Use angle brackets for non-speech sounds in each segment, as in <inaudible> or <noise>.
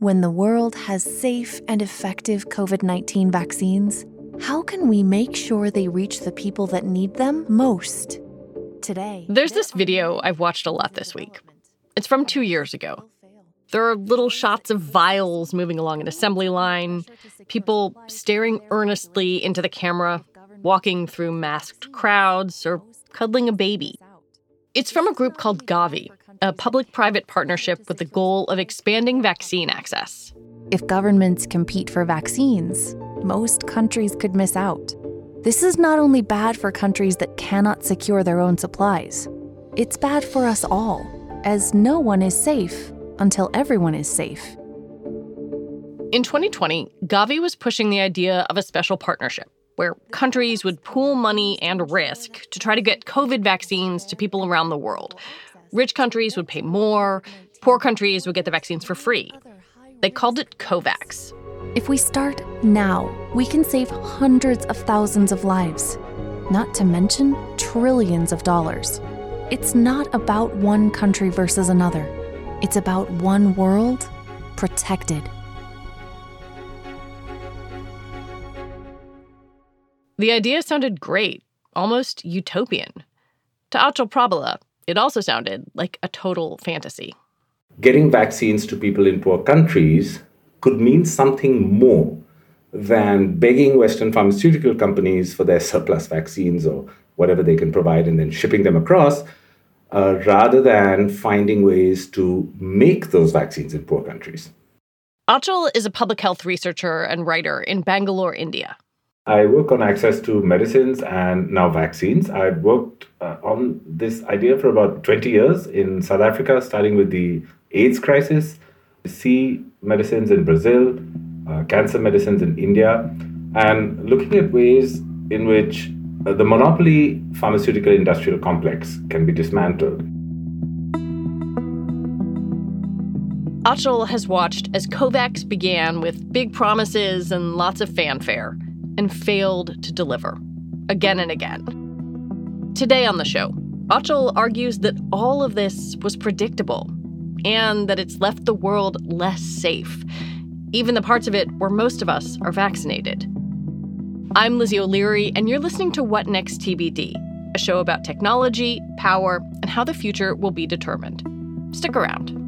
When the world has safe and effective COVID 19 vaccines, how can we make sure they reach the people that need them most? Today, There's this video I've watched a lot this week. It's from two years ago. There are little shots of vials moving along an assembly line, people staring earnestly into the camera, walking through masked crowds, or cuddling a baby. It's from a group called Gavi, a public private partnership with the goal of expanding vaccine access. If governments compete for vaccines, most countries could miss out. This is not only bad for countries that cannot secure their own supplies, it's bad for us all, as no one is safe until everyone is safe. In 2020, Gavi was pushing the idea of a special partnership where countries would pool money and risk to try to get COVID vaccines to people around the world. Rich countries would pay more, poor countries would get the vaccines for free. They called it COVAX. If we start now, we can save hundreds of thousands of lives, not to mention trillions of dollars. It's not about one country versus another, it's about one world protected. The idea sounded great, almost utopian. To Achal Prabhala, it also sounded like a total fantasy. Getting vaccines to people in poor countries could mean something more than begging Western pharmaceutical companies for their surplus vaccines or whatever they can provide and then shipping them across, uh, rather than finding ways to make those vaccines in poor countries. Achal is a public health researcher and writer in Bangalore, India. I work on access to medicines and now vaccines. I've worked uh, on this idea for about 20 years in South Africa, starting with the AIDS crisis, C medicines in Brazil, uh, cancer medicines in India, and looking at ways in which uh, the monopoly pharmaceutical industrial complex can be dismantled. Achal has watched as COVAX began with big promises and lots of fanfare and failed to deliver again and again. Today on the show, Achal argues that all of this was predictable and that it's left the world less safe, even the parts of it where most of us are vaccinated. I'm Lizzie O'Leary, and you're listening to What Next TBD, a show about technology, power, and how the future will be determined. Stick around.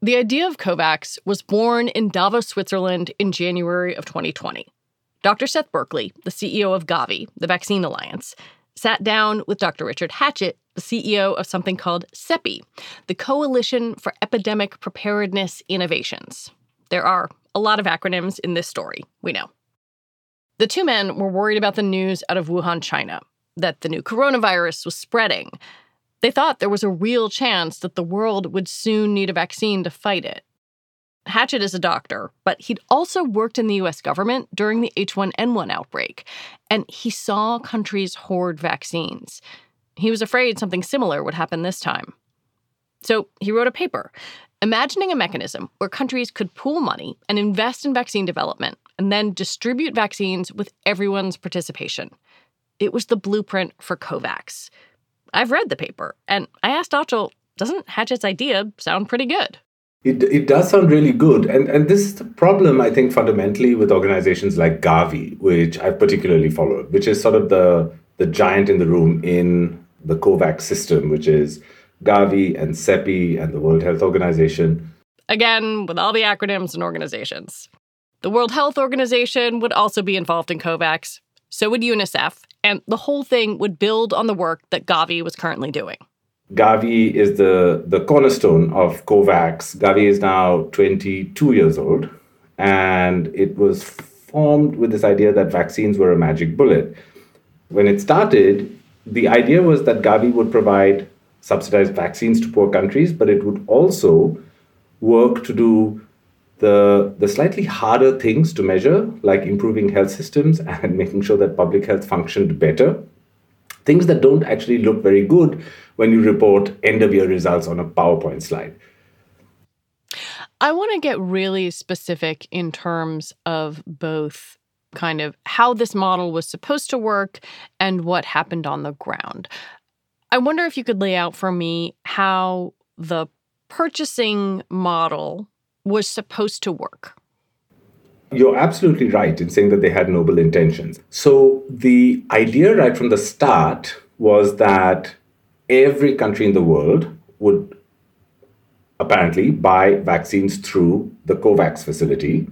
The idea of COVAX was born in Davos, Switzerland in January of 2020. Dr. Seth Berkley, the CEO of Gavi, the Vaccine Alliance, sat down with Dr. Richard Hatchett, the CEO of something called CEPI, the Coalition for Epidemic Preparedness Innovations. There are a lot of acronyms in this story, we know. The two men were worried about the news out of Wuhan, China, that the new coronavirus was spreading. They thought there was a real chance that the world would soon need a vaccine to fight it. Hatchett is a doctor, but he'd also worked in the US government during the H1N1 outbreak, and he saw countries hoard vaccines. He was afraid something similar would happen this time. So he wrote a paper imagining a mechanism where countries could pool money and invest in vaccine development and then distribute vaccines with everyone's participation. It was the blueprint for COVAX. I've read the paper, and I asked Achal, doesn't Hatchett's idea sound pretty good? It, it does sound really good. And, and this is the problem, I think, fundamentally with organizations like Gavi, which I've particularly followed, which is sort of the, the giant in the room in the COVAX system, which is Gavi and CEPI and the World Health Organization. Again, with all the acronyms and organizations. The World Health Organization would also be involved in COVAX, so would UNICEF, and the whole thing would build on the work that Gavi was currently doing. Gavi is the, the cornerstone of COVAX. Gavi is now 22 years old, and it was formed with this idea that vaccines were a magic bullet. When it started, the idea was that Gavi would provide subsidized vaccines to poor countries, but it would also work to do the, the slightly harder things to measure, like improving health systems and <laughs> making sure that public health functioned better. Things that don't actually look very good when you report end of year results on a PowerPoint slide. I want to get really specific in terms of both kind of how this model was supposed to work and what happened on the ground. I wonder if you could lay out for me how the purchasing model was supposed to work. You're absolutely right in saying that they had noble intentions. So, the idea right from the start was that every country in the world would apparently buy vaccines through the COVAX facility.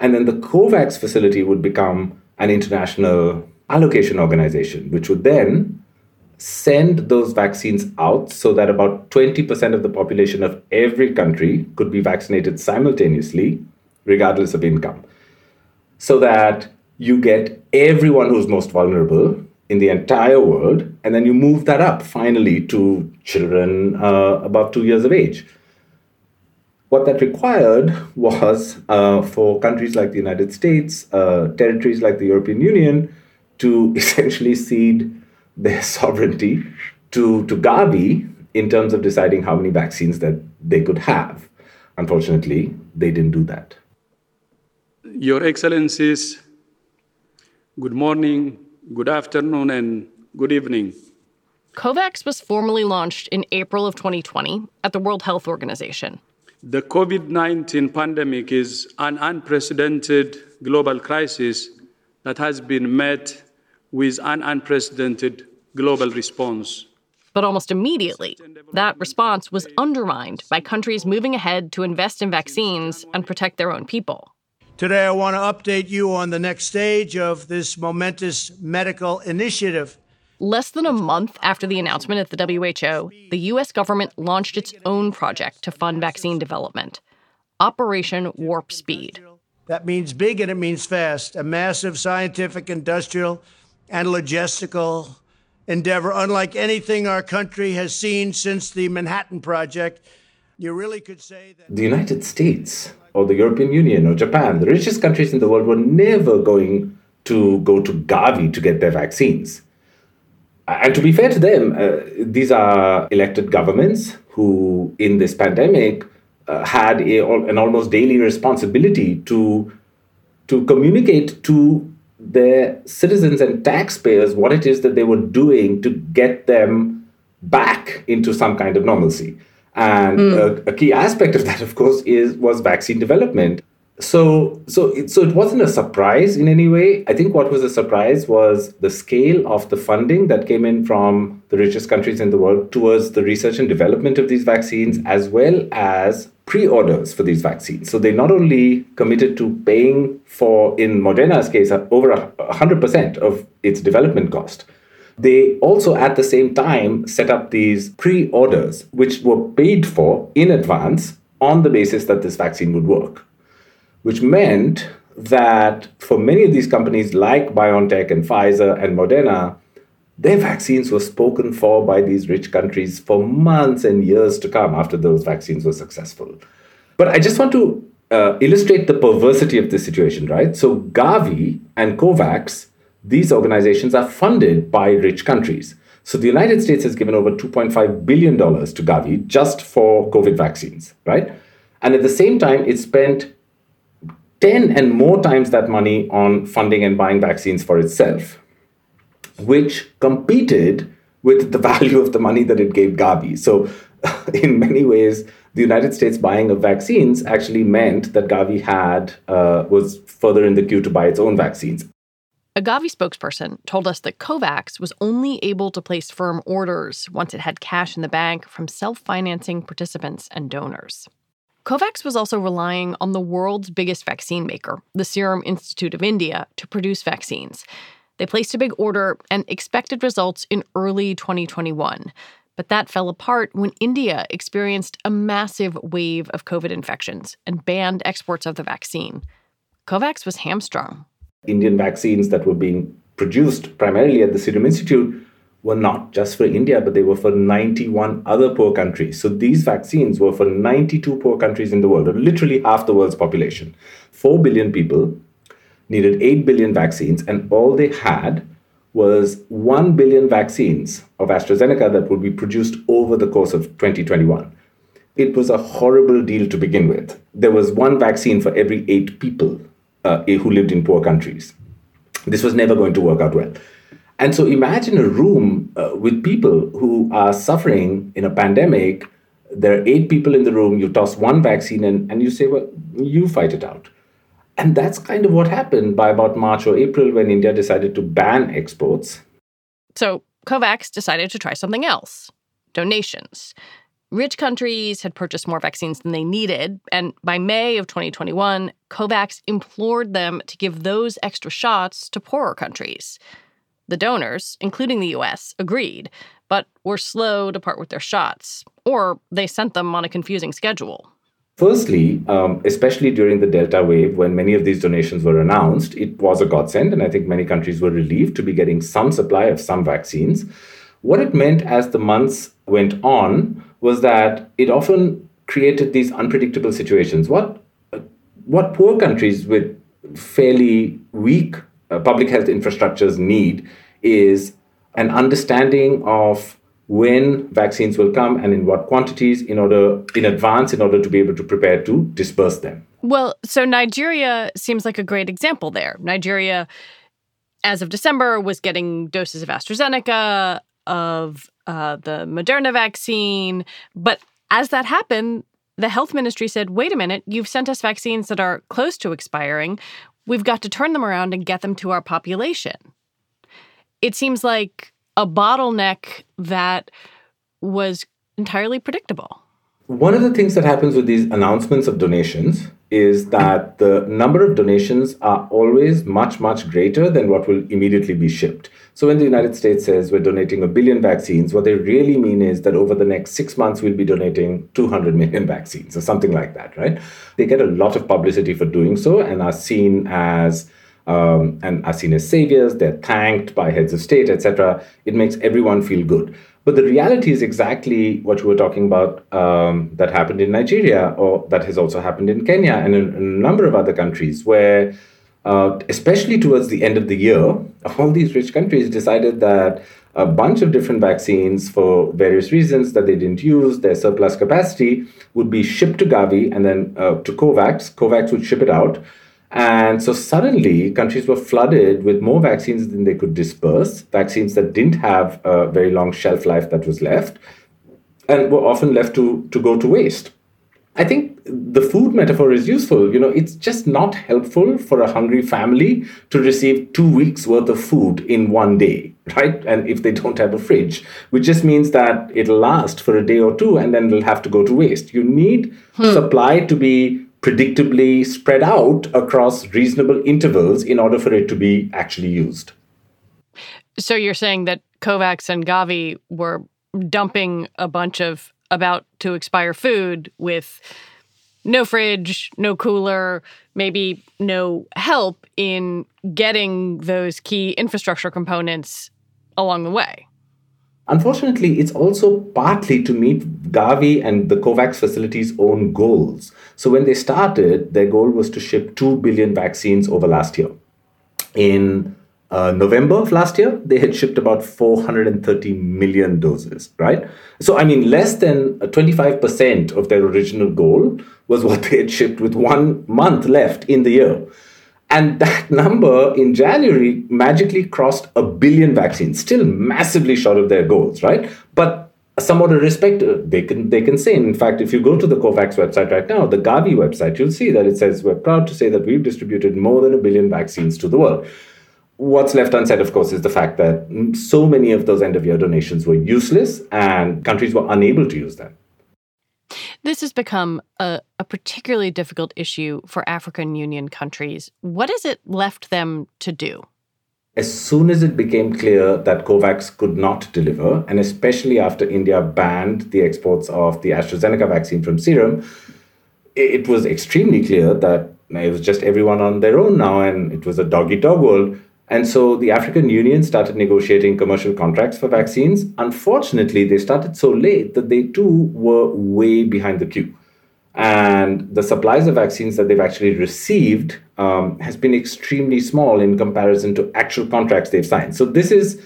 And then the COVAX facility would become an international allocation organization, which would then send those vaccines out so that about 20% of the population of every country could be vaccinated simultaneously, regardless of income. So that you get everyone who's most vulnerable in the entire world, and then you move that up finally to children uh, above two years of age. What that required was uh, for countries like the United States, uh, territories like the European Union, to <laughs> essentially cede their <laughs> sovereignty to, to Gavi in terms of deciding how many vaccines that they could have. Unfortunately, they didn't do that. Your Excellencies, good morning, good afternoon, and good evening. COVAX was formally launched in April of 2020 at the World Health Organization. The COVID 19 pandemic is an unprecedented global crisis that has been met with an unprecedented global response. But almost immediately, that response was undermined by countries moving ahead to invest in vaccines and protect their own people. Today, I want to update you on the next stage of this momentous medical initiative. Less than a month after the announcement at the WHO, the US government launched its own project to fund vaccine development Operation Warp Speed. That means big and it means fast. A massive scientific, industrial, and logistical endeavor, unlike anything our country has seen since the Manhattan Project. You really could say that. The United States or the European Union or Japan, the richest countries in the world, were never going to go to Gavi to get their vaccines. And to be fair to them, uh, these are elected governments who, in this pandemic, uh, had a, an almost daily responsibility to, to communicate to their citizens and taxpayers what it is that they were doing to get them back into some kind of normalcy. And mm. a, a, key aspect of that, of course, is was vaccine development. So, so, it, so it wasn't a surprise in any way. I think what was a surprise was the scale of the funding that came in from the richest countries in the world towards the research and development of these vaccines, as well as pre-orders for these vaccines. So they not only committed to paying for, in Moderna's case, uh, over 100% of its development cost, they also, at the same time, set up these pre orders, which were paid for in advance on the basis that this vaccine would work, which meant that for many of these companies like BioNTech and Pfizer and Moderna, their vaccines were spoken for by these rich countries for months and years to come after those vaccines were successful. But I just want to uh, illustrate the perversity of this situation, right? So Gavi and COVAX these organizations are funded by rich countries. So the United States has given over $2.5 billion to Gavi just for COVID vaccines, right? And at the same time, it spent 10 and more times that money on funding and buying vaccines for itself, which competed with the <laughs> value of the money that it gave Gavi. So, <laughs> in many ways, the United States buying of vaccines actually meant that Gavi had uh, was further in the queue to buy its own vaccines. A Gavi spokesperson told us that COVAX was only able to place firm orders once it had cash in the bank from self financing participants and donors. COVAX was also relying on the world's biggest vaccine maker, the Serum Institute of India, to produce vaccines. They placed a big order and expected results in early 2021. But that fell apart when India experienced a massive wave of COVID infections and banned exports of the vaccine. COVAX was hamstrung. Indian vaccines that were being produced primarily at the Serum Institute were not just for India, but they were for 91 other poor countries. So these vaccines were for 92 poor countries in the world, or literally half the world's population. 4 billion people needed 8 billion vaccines, and all they had was 1 billion vaccines of AstraZeneca that would be produced over the course of 2021. It was a horrible deal to begin with. There was one vaccine for every eight people uh, who lived in poor countries. This was never going to work out well. And so imagine a room uh, with people who are suffering in a pandemic. There are eight people in the room. You toss one vaccine and, and you say, well, you fight it out. And that's kind of what happened by about March or April when India decided to ban exports. So COVAX decided to try something else donations. Rich countries had purchased more vaccines than they needed, and by May of 2021, COVAX implored them to give those extra shots to poorer countries. The donors, including the US, agreed, but were slow to part with their shots, or they sent them on a confusing schedule. Firstly, um, especially during the Delta wave, when many of these donations were announced, it was a godsend, and I think many countries were relieved to be getting some supply of some vaccines. What it meant as the months went on was that it often created these unpredictable situations. What, what poor countries with fairly weak uh, public health infrastructures need is an understanding of when vaccines will come and in what quantities in order in advance in order to be able to prepare to disperse them. Well, so Nigeria seems like a great example there. Nigeria as of December was getting doses of AstraZeneca, of uh, the Moderna vaccine. But as that happened, the health ministry said, wait a minute, you've sent us vaccines that are close to expiring. We've got to turn them around and get them to our population. It seems like a bottleneck that was entirely predictable. One of the things that happens with these announcements of donations is that the number of donations are always much, much greater than what will immediately be shipped. So when the United States says we're donating a billion vaccines, what they really mean is that over the next six months, we'll be donating 200 million vaccines or something like that, right? They get a lot of publicity for doing so and are seen as um, and are seen as saviors. They're thanked by heads of state, etc. It makes everyone feel good. But the reality is exactly what you were talking about um, that happened in Nigeria, or that has also happened in Kenya and in, in a number of other countries, where, uh, especially towards the end of the year, <laughs> all these rich countries decided that a bunch of different vaccines, for various reasons that they didn't use, their surplus capacity, would be shipped to Gavi and then uh, to COVAX. COVAX would ship it out. And so suddenly, countries were flooded with more vaccines than they could disperse, vaccines that didn't have a very long shelf life that was left, and were often left to, to go to waste. I think the food metaphor is useful. You know, it's just not helpful for a hungry family to receive two weeks worth of food in one day, right? And if they don't have a fridge, which just means that it'll last for a day or two and then it'll have to go to waste. You need hmm. supply to be predictably spread out across reasonable intervals in order for it to be actually used. So you're saying that COVAX and Gavi were dumping a bunch of about to expire food with no fridge, no cooler, maybe no help in getting those key infrastructure components along the way. Unfortunately, it's also partly to meet Gavi and the COVAX facility's own goals. So, when they started, their goal was to ship 2 billion vaccines over last year. In uh, November of last year, they had shipped about 430 million doses, right? So, I mean, less than 25% of their original goal was what they had shipped with one month left in the year. And <laughs> that number in January magically crossed a billion vaccines, still massively short of their goals, right? But somewhat a respect they can they can say. In fact, if you go to the COVAX website right now, the Gavi website, you'll see that it says we're proud to say that we've distributed more than a billion vaccines to the world. What's left unsaid, of course, is the fact that so many of those end of year donations were useless and countries were unable to use them. This has become a, a, particularly difficult issue for African Union countries. What has it left them to do? As soon as it became clear that COVAX could not deliver, and especially after India banned the exports of the AstraZeneca vaccine from Serum, it was extremely clear that it was just everyone on their own now, and it was a dog eat dog world. And so the African Union started negotiating commercial contracts for vaccines. Unfortunately, they started so late that they too were way behind the queue. And the supplies of vaccines that they've actually received um, has been extremely small in comparison to actual contracts they've signed. So this is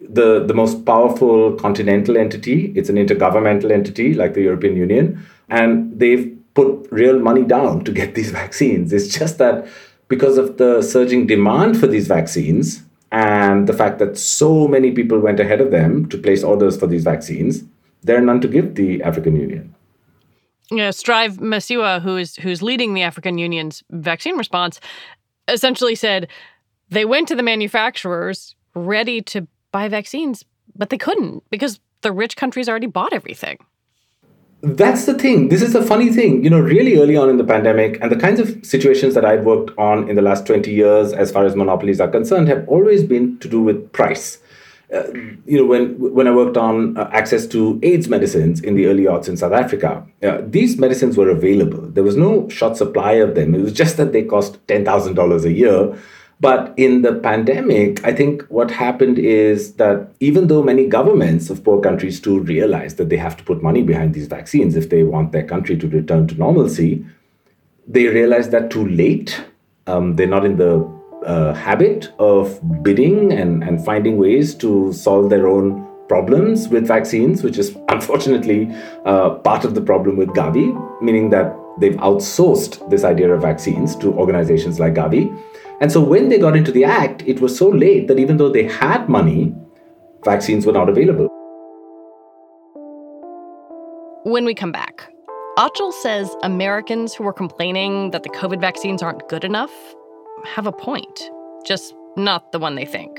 the, the most powerful continental entity. It's an intergovernmental entity like the European Union. And they've put real money down to get these <laughs> vaccines. It's just that because of the surging demand for these vaccines and the fact that so many people went ahead of them to place orders for these vaccines, there are none to give the African Union. You know, Strive Masiyiwa, who is who's leading the African Union's vaccine response, essentially said they went to the manufacturers ready to buy vaccines, but they couldn't because the rich countries already bought everything that's the thing. This is the funny thing. You know, really early on in the pandemic, and the kinds of situations that I've worked on in the last 20 years, as far as monopolies are concerned, have always been to do with price. Uh, you know, when when I worked on uh, access to AIDS medicines in the early aughts in South Africa, uh, these medicines were available. There was no short supply of them. It was just that they cost ten thousand dollars a year, but in the pandemic, I think what happened is that even though many governments of poor countries too realize that they have to put money behind these vaccines if they want their country to return to normalcy, they realize that too late. Um, they're not in the uh, habit of bidding and, and finding ways to solve their own problems with vaccines, which is unfortunately uh, part of the problem with Gavi, meaning that they've outsourced this idea of vaccines to organizations like Gavi. And so when they got into the act, it was so late that even though they had money, vaccines were not available. When we come back, Achal says Americans who are complaining that the COVID vaccines aren't good enough have a point, just not the one they think.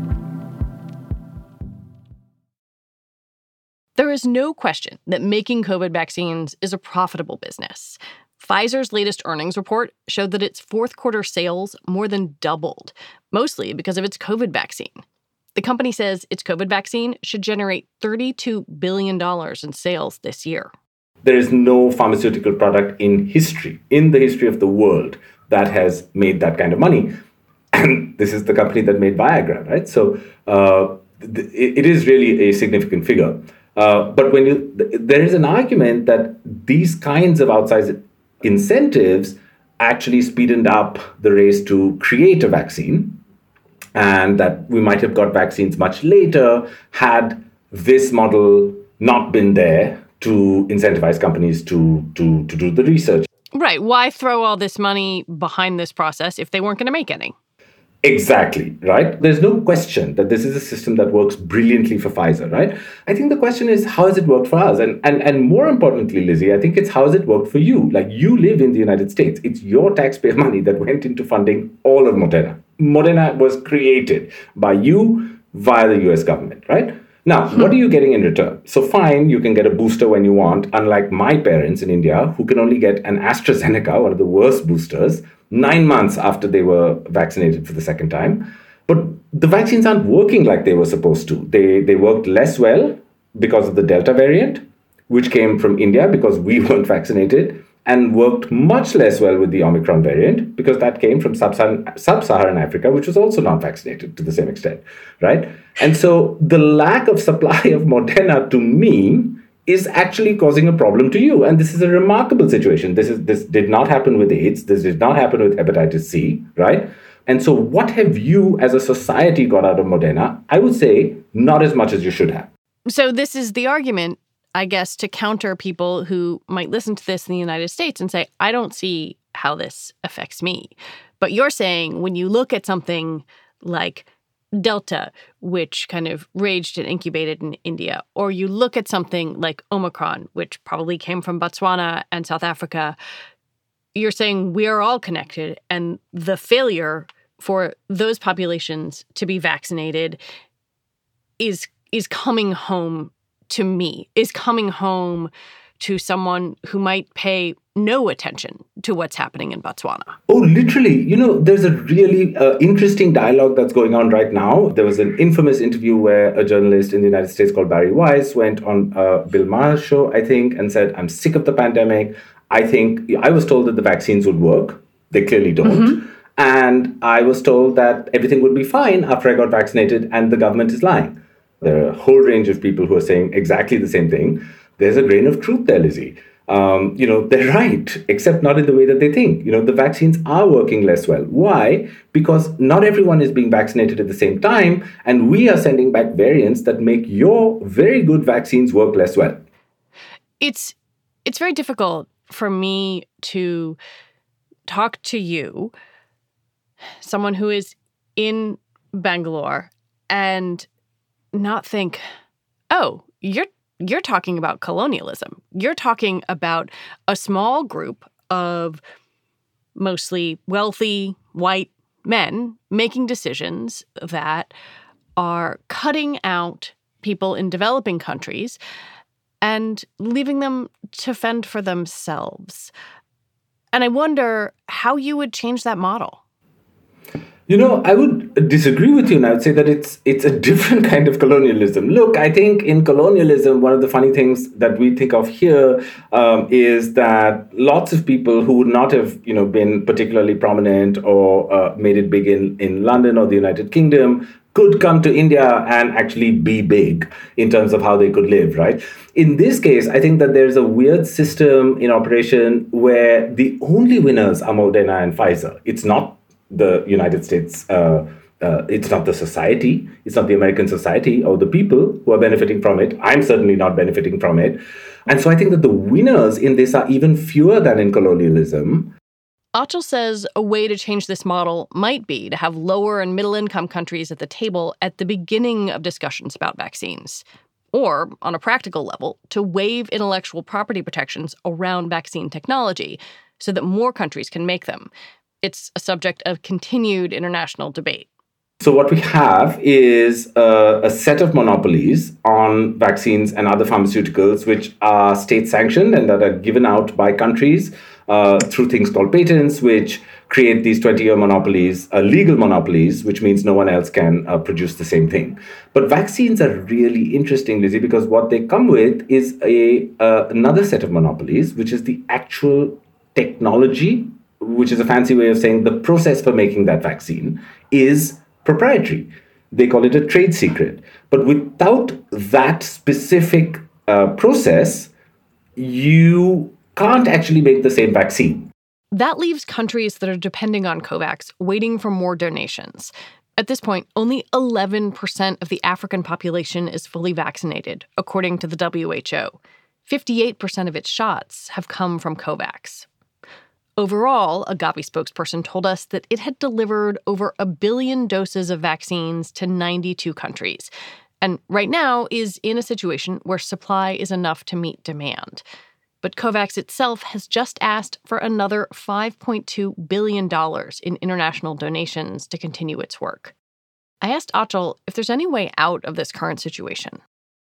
There is no question that making COVID vaccines is a profitable business. Pfizer's latest earnings report showed that its fourth quarter sales more than doubled, mostly because of its COVID vaccine. The company says its COVID vaccine should generate $32 billion in sales this year. There is no pharmaceutical product in history, in the history of the world, that has made that kind of money. <clears throat> And this is the company that made Viagra, right? So uh, it is really a significant figure. Uh, but when you, there is an argument that these kinds of outsized incentives actually speeded up the race to create a vaccine, and that we might have got vaccines much later had this model not been there to incentivize companies to to to do the research. Right. Why throw all this money behind this process if they weren't going to make any? Exactly, right? There's no question that this is a system that works brilliantly for Pfizer, right? I think the question is how has it worked for us? And and and more importantly, Lizzie, I think it's how has it worked for you? Like you live in the United States. It's your taxpayer <laughs> money that went into funding all of Moderna. Moderna was created by you via the US government, right? Now, hmm. what are you getting in return? So, fine, you can get a booster when you want, unlike my parents in India, who can only get an AstraZeneca, one of the worst boosters, nine months after they were vaccinated for the second time. But the vaccines aren't working like they were supposed to. They, they worked less well because of the Delta variant, which came from India because we <laughs> weren't vaccinated, and worked much less well with the Omicron variant because that came from sub-Saharan, Africa, which was also not vaccinated to the same extent, right? And so the lack of supply <laughs> of Moderna to me is actually causing a problem to you. And this is a remarkable situation. This is this did not happen with AIDS. This did not happen with hepatitis C, right? And so what have you as a society got out of Moderna? I would say not as much as you should have. So this is the argument, I guess, to counter people who might listen to this in the United States and say, I don't see how this affects me. But you're saying when you look at something like Delta, which kind of raged and incubated in India, or you look at something like Omicron, which probably came from Botswana and South Africa, you're saying we are all connected. And the failure for those populations to be vaccinated is is coming home to me, is coming home to someone who might pay no attention to what's happening in Botswana. Oh, literally. You know, there's a really uh, interesting dialogue that's going on right now. There was an infamous interview where a journalist in the United States called Bari Weiss went on uh, Bill Maher's show, I think, and said, I'm sick of the pandemic. I think I was told that the vaccines would work. They clearly don't. Mm-hmm. And I was told that everything would be fine after I got vaccinated, and the government is lying. There are a whole range of people who are saying exactly the same thing there's a grain of truth there, Lizzie. Um, you know, they're <laughs> right, except not in the way that they think. You know, the vaccines are working less well. Why? Because not everyone is being vaccinated at the same time, and we are sending back variants that make your very good vaccines work less well. It's it's very difficult for me to talk to you, someone who is in Bangalore, and not think, oh, you're you're talking about colonialism. You're talking about a small group of mostly wealthy white men making decisions that are cutting out people in developing countries and leaving them to fend for themselves. And I wonder how you would change that model. You know, I would disagree with you, and I would say that it's it's a different <laughs> kind of colonialism. Look, I think in colonialism, one of the funny things that we think of here um, is that lots of people who would not have, you know, been particularly prominent or uh, made it big in in London or the United Kingdom could come to India and actually be big in terms of how they could live, right? In this case, I think that there's a weird system in operation where the only winners are Moderna and Pfizer. It's not the United States. Uh, uh, it's not the society, it's not the American society or the people who are benefiting from it. I'm certainly not benefiting from it. And so I think that the winners in this are even fewer than in colonialism. Achal says a way to change this model might be to have lower and middle income countries at the table at the beginning of discussions about vaccines. Or, on a practical level, to waive intellectual property protections around vaccine technology so that more countries can make them. It's a subject of continued international debate. So, what we have is a, a, set of monopolies on vaccines and other pharmaceuticals, which are state sanctioned and that are given out by countries uh, through things called patents, which create these 20 year monopolies, uh, legal monopolies, which means no one else can uh, produce the same thing. But vaccines are really interesting, Lizzie, because what they come with is a uh, another set of monopolies, which is the actual technology, which is a fancy way of saying the process for making that vaccine is proprietary. They call it a trade secret. But without that specific uh, process, you can't actually make the same vaccine. That leaves countries that are depending on COVAX waiting for more donations. At this point, only 11% of the African population is fully vaccinated, according to the WHO. 58% of its shots have come from COVAX. Overall, a Gavi spokesperson told us that it had delivered over a billion doses of vaccines to 92 countries, and right now is in a situation where supply is enough to meet demand. But COVAX itself has just asked for another $5.2 billion in international donations to continue its work. I asked Achal if there's any way out of this current situation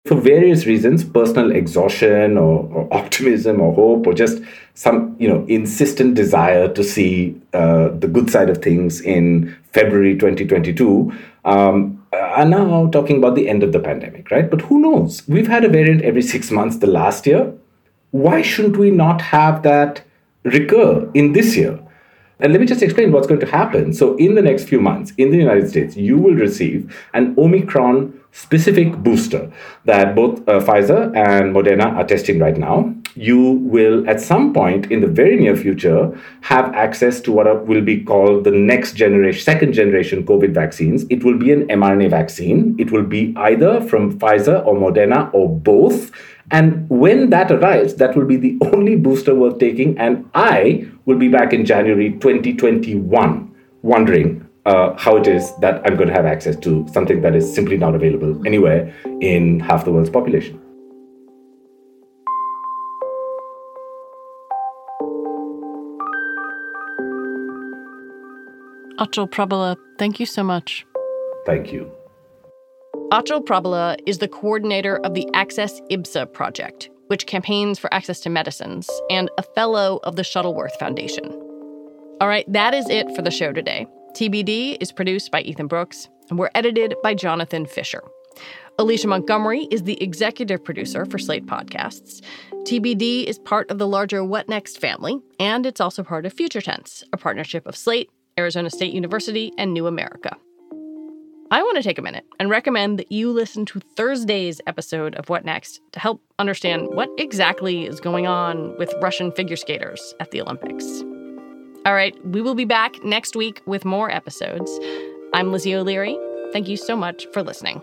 for various reasons personal exhaustion or, or, optimism or hope or just some you know insistent desire to see uh, the good side of things in february 2022 um, are now talking about the end of the pandemic right? But who knows? We've had a variant every six months the last year. Why shouldn't we not have that recur in this year and let me just explain what's going to happen. So, in the next few months in the United States, you will receive an Omicron specific booster that both uh, Pfizer and Moderna are testing right now. You will, at some point in the very near future, have access to what will be called the next generation, second generation COVID vaccines. It will be an mRNA vaccine. It will be either from Pfizer or Moderna or both. And when that arrives, that will be the only booster worth taking. And I will be back in January 2021 wondering uh, how it is that I'm going to have access to something that is simply not available anywhere in half the world's population. Achal Prabhala, thank you so much. Thank you. Achal Prabhala is the coordinator of the Access IBSA project, which campaigns for access to medicines, and a fellow of the Shuttleworth Foundation. All right, that is it for the show today. TBD is produced by Ethan Brooks, and we're edited by Jonathan Fisher. Alicia Montgomery is the executive producer for Slate Podcasts. TBD is part of the larger What Next family, and it's also part of Future Tense, a partnership of Slate, Arizona State University, and New America. I want to take a minute and recommend that you listen to Thursday's episode of What Next to help understand what exactly is going on with Russian figure skaters at the Olympics. All right, we will be back next week with more episodes. I'm Lizzie O'Leary. Thank you so much for listening.